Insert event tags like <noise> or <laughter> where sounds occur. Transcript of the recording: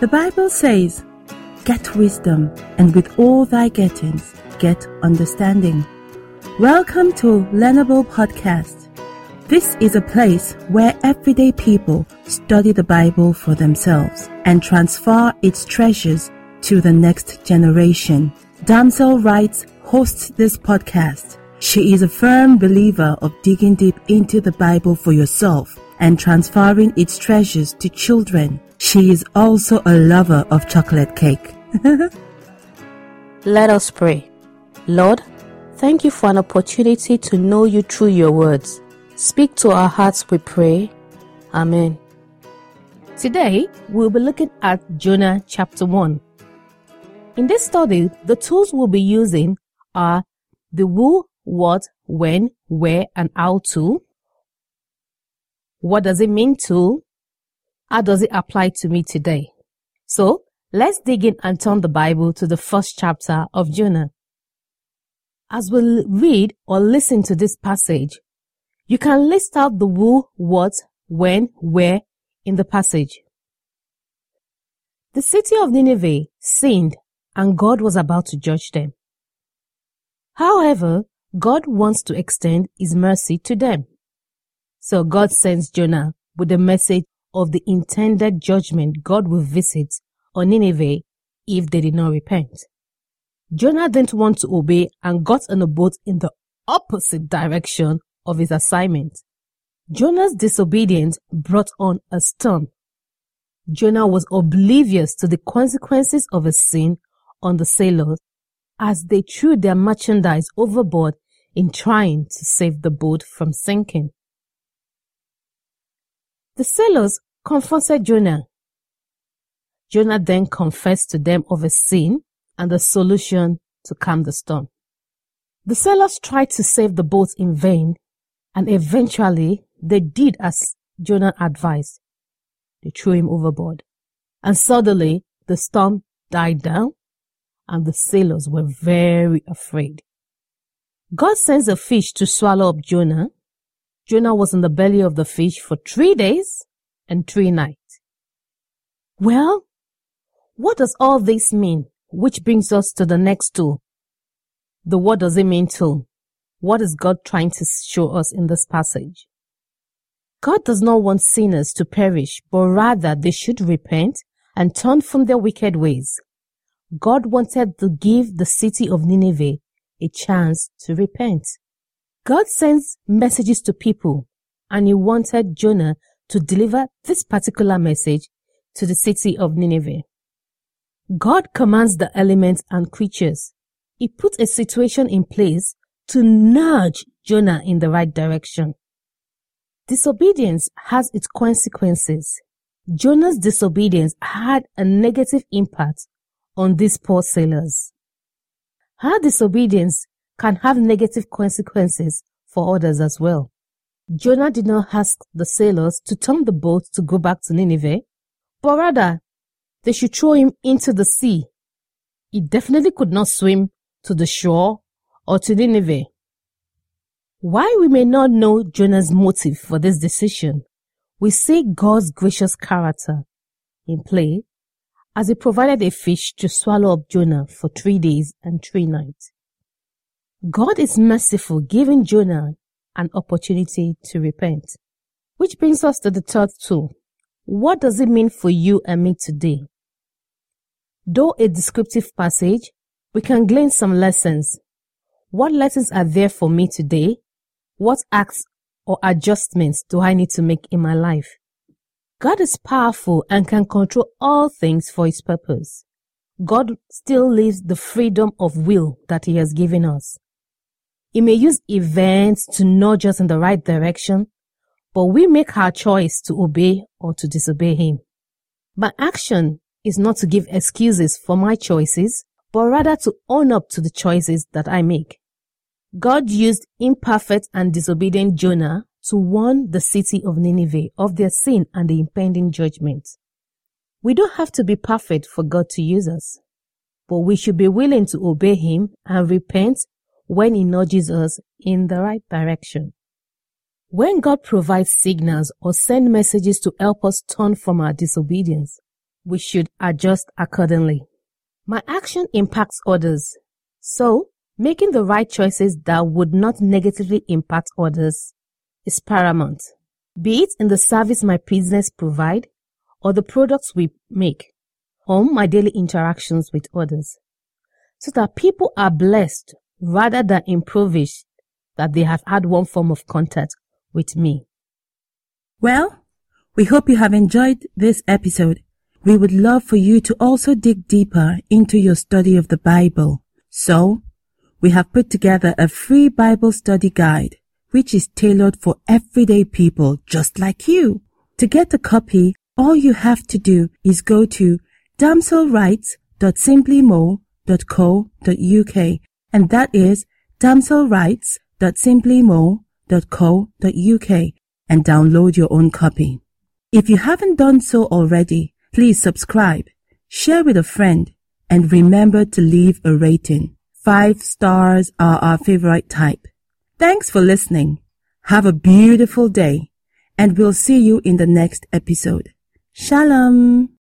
The Bible says, Get wisdom, and with all thy gettings, get understanding. Welcome to Learnable Podcast. This is a place where everyday people study the Bible for themselves and transfer its treasures to the next generation. Damsel Writes hosts this podcast. She is a firm believer of digging deep into the Bible for yourself and transferring its treasures to children. She is also a lover of chocolate cake. <laughs> Let us pray. Lord, thank you for an opportunity to know you through your words. Speak to our hearts, we pray. Amen. Today, we'll be looking at Jonah chapter 1. In this study, the tools we'll be using are the who, what, when, where, and how to. What does it mean to? How does it apply to me today? So, let's dig in and turn the Bible to the first chapter of Jonah. As we read or listen to this passage, you can list out the who, what, when, where in the passage. The city of Nineveh sinned and God was about to judge them. However, God wants to extend his mercy to them. So God sends Jonah with the message of the intended judgment God will visit on Nineveh if they did not repent. Jonah didn't want to obey and got on a boat in the opposite direction of his assignment. Jonah's disobedience brought on a storm. Jonah was oblivious to the consequences of his sin on the sailors as they threw their merchandise overboard in trying to save the boat from sinking. The sailors confronted Jonah. Jonah then confessed to them of his sin and the solution to calm the storm. The sailors tried to save the boat in vain, and eventually they did as Jonah advised. They threw him overboard. And suddenly the storm died down and the sailors were very afraid. God sends a fish to swallow up Jonah. Jonah was in the belly of the fish for three days and three nights. Well, what does all this mean? Which brings us to the next tool. The what does it mean to? What is God trying to show us in this passage? God does not want sinners to perish, but rather they should repent and turn from their wicked ways. God wanted to give the city of Nineveh a chance to repent. God sends messages to people and he wanted Jonah to deliver this particular message to the city of Nineveh. God commands the elements and creatures. He put a situation in place to nudge Jonah in the right direction. Disobedience has its consequences. Jonah's disobedience had a negative impact on these poor sailors. Her disobedience can have negative consequences for others as well. Jonah did not ask the sailors to turn the boat to go back to Nineveh, but rather they should throw him into the sea. He definitely could not swim to the shore or to Nineveh. Why we may not know Jonah's motive for this decision, we see God's gracious character in play as he provided a fish to swallow up Jonah for three days and three nights. God is merciful, giving Jonah an opportunity to repent. Which brings us to the third tool. What does it mean for you and me today? Though a descriptive passage, we can glean some lessons. What lessons are there for me today? What acts or adjustments do I need to make in my life? God is powerful and can control all things for his purpose. God still leaves the freedom of will that he has given us. He may use events to nudge us in the right direction, but we make our choice to obey or to disobey him. My action is not to give excuses for my choices, but rather to own up to the choices that I make. God used imperfect and disobedient Jonah to warn the city of Nineveh of their sin and the impending judgment. We don't have to be perfect for God to use us, but we should be willing to obey Him and repent when He nudges us in the right direction. When God provides signals or send messages to help us turn from our disobedience, we should adjust accordingly. My action impacts others. So, making the right choices that would not negatively impact others is paramount. Be it in the service my business provide or the products we make or my daily interactions with others. So that people are blessed rather than impoverished that they have had one form of contact with me. Well, we hope you have enjoyed this episode. We would love for you to also dig deeper into your study of the Bible. So, we have put together a free Bible study guide, which is tailored for everyday people just like you. To get a copy, all you have to do is go to damselrights.simplymo.co.uk and that is damselrights.simplymo.co.uk and download your own copy. If you haven't done so already, please subscribe, share with a friend, and remember to leave a rating. Five stars are our favorite type. Thanks for listening. Have a beautiful day, and we'll see you in the next episode. Shalom.